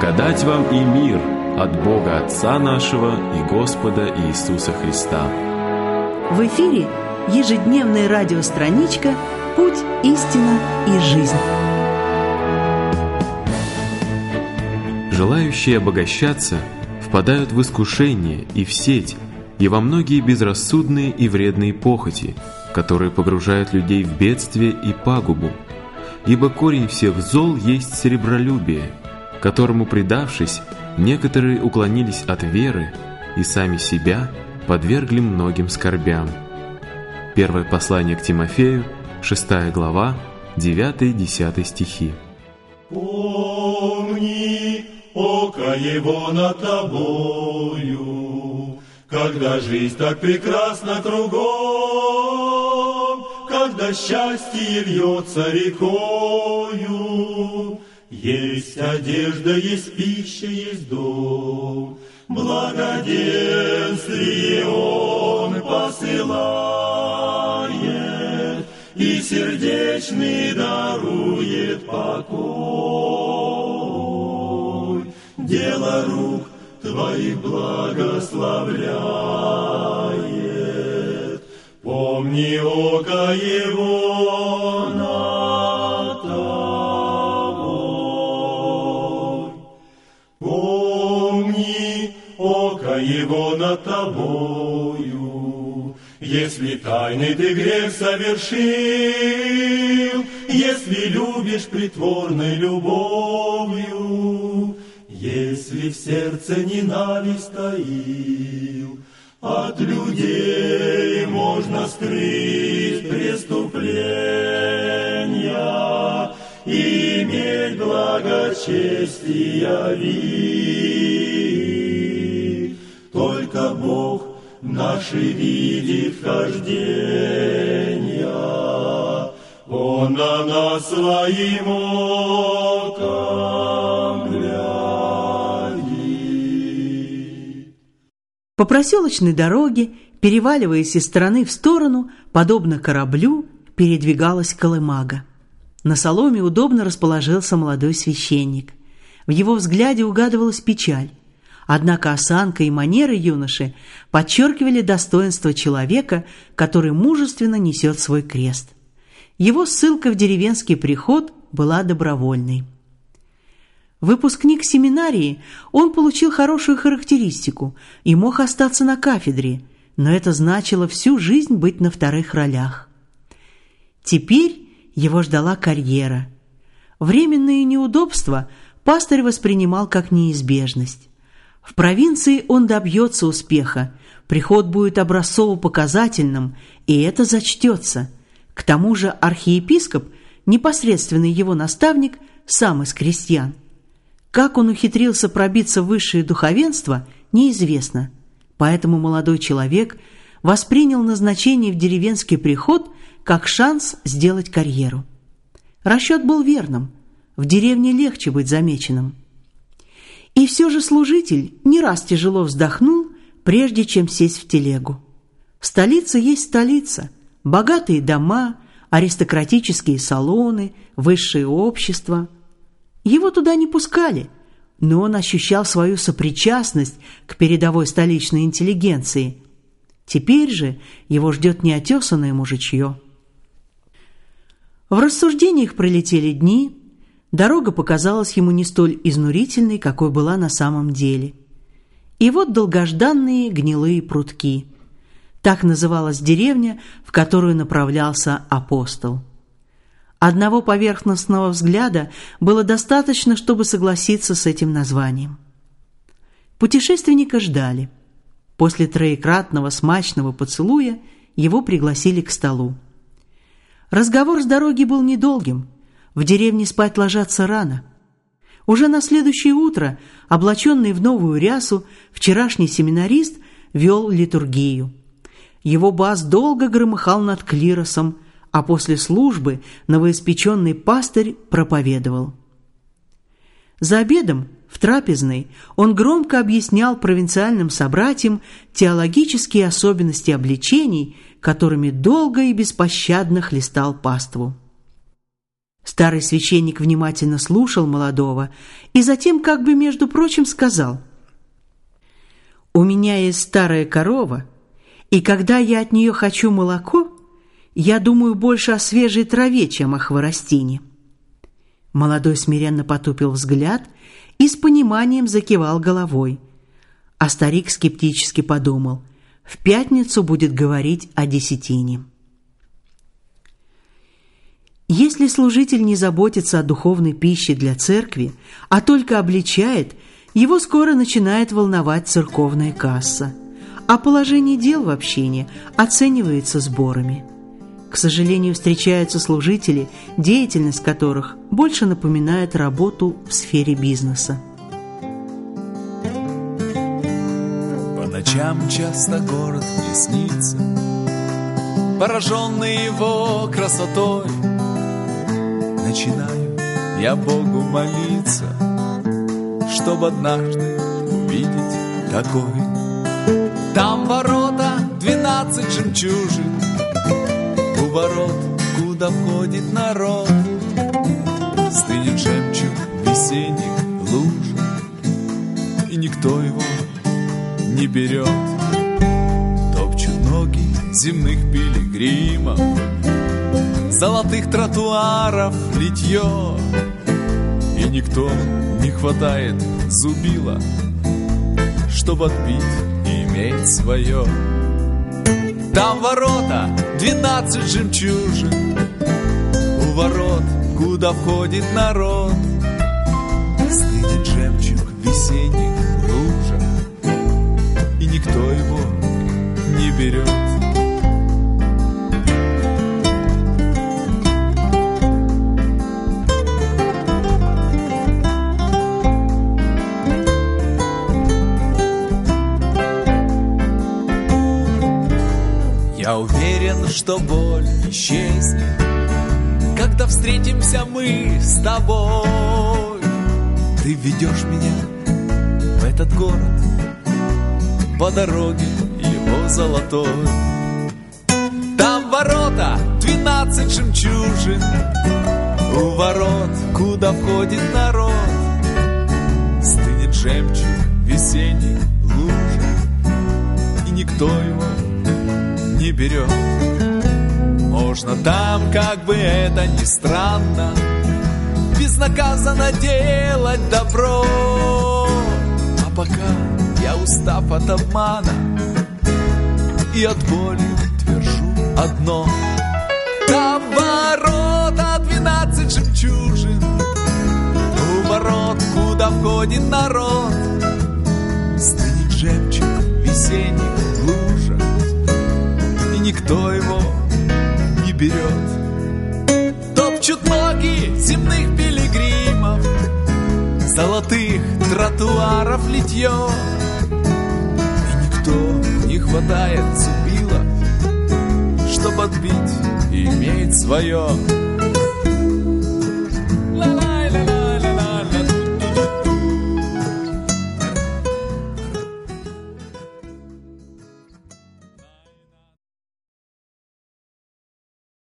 Благодать вам и мир от Бога Отца нашего и Господа Иисуса Христа. В эфире ежедневная радиостраничка «Путь, истина и жизнь». Желающие обогащаться впадают в искушение и в сеть, и во многие безрассудные и вредные похоти, которые погружают людей в бедствие и пагубу. Ибо корень всех зол есть серебролюбие – которому предавшись, некоторые уклонились от веры и сами себя подвергли многим скорбям. Первое послание к Тимофею, 6 глава, 9-10 стихи. Помни, око его над тобою, когда жизнь так прекрасна кругом, когда счастье льется рекою, есть одежда, есть пища, есть дом, Благоденствие Он посылает, И сердечный дарует покой. Дело рук Твоих благословляет, Помни око Его Если тайный ты грех совершил, Если любишь притворной любовью, Если в сердце ненависть таил, От людей можно скрыть преступления, И иметь благочестия вид только Бог наши видит хождения. Он на нас своим оком глядит. По проселочной дороге, переваливаясь из стороны в сторону, подобно кораблю, передвигалась колымага. На соломе удобно расположился молодой священник. В его взгляде угадывалась печаль. Однако осанка и манеры юноши подчеркивали достоинство человека, который мужественно несет свой крест. Его ссылка в деревенский приход была добровольной. Выпускник семинарии, он получил хорошую характеристику и мог остаться на кафедре, но это значило всю жизнь быть на вторых ролях. Теперь его ждала карьера. Временные неудобства пастырь воспринимал как неизбежность. В провинции он добьется успеха, приход будет образцово-показательным, и это зачтется. К тому же архиепископ, непосредственный его наставник, сам из крестьян. Как он ухитрился пробиться в высшее духовенство, неизвестно. Поэтому молодой человек воспринял назначение в деревенский приход как шанс сделать карьеру. Расчет был верным. В деревне легче быть замеченным. И все же служитель не раз тяжело вздохнул, прежде чем сесть в телегу. Столица есть столица, богатые дома, аристократические салоны, высшее общество. Его туда не пускали, но он ощущал свою сопричастность к передовой столичной интеллигенции. Теперь же его ждет неотесанное мужичье. В рассуждениях пролетели дни, Дорога показалась ему не столь изнурительной, какой была на самом деле. И вот долгожданные гнилые прутки. Так называлась деревня, в которую направлялся апостол. Одного поверхностного взгляда было достаточно, чтобы согласиться с этим названием. Путешественника ждали. После троекратного смачного поцелуя его пригласили к столу. Разговор с дороги был недолгим – в деревне спать ложатся рано. Уже на следующее утро, облаченный в новую рясу, вчерашний семинарист вел литургию. Его бас долго громыхал над клиросом, а после службы новоиспеченный пастырь проповедовал. За обедом в трапезной он громко объяснял провинциальным собратьям теологические особенности обличений, которыми долго и беспощадно хлестал паству. Старый священник внимательно слушал молодого и затем, как бы между прочим, сказал, «У меня есть старая корова, и когда я от нее хочу молоко, я думаю больше о свежей траве, чем о хворостине». Молодой смиренно потупил взгляд и с пониманием закивал головой, а старик скептически подумал, в пятницу будет говорить о десятине. Если служитель не заботится о духовной пище для церкви, а только обличает, его скоро начинает волновать церковная касса, а положение дел в общине оценивается сборами. К сожалению, встречаются служители, деятельность которых больше напоминает работу в сфере бизнеса. По ночам часто город мне снится, Пораженный его красотой — начинаю я Богу молиться, Чтоб однажды увидеть такой. Там ворота двенадцать жемчужин, У ворот, куда входит народ, Стынет жемчуг весенних луж, И никто его не берет. Топчут ноги земных пилигримов, Золотых тротуаров литье. И никто не хватает зубила Чтоб отбить и иметь свое Там ворота, двенадцать жемчужин. У ворот, куда входит народ. Стынет жемчуг весенних лужах И никто его не берет Я уверен, что боль исчезнет, Когда встретимся мы с тобой. Ты ведешь меня в этот город По дороге его золотой. Там ворота, двенадцать жемчужин, У ворот, куда входит народ, Стынет жемчуг весенних лужах, И никто его не берет. Можно там, как бы это ни странно, безнаказанно делать добро. А пока я устав от обмана и от боли твержу одно. Там ворота двенадцать жемчужин, у ворот, куда входит народ, стынет жемчуг и никто его не берет. Топчут ноги земных пилигримов, золотых тротуаров литье, и никто не хватает зубила, чтоб отбить и иметь свое.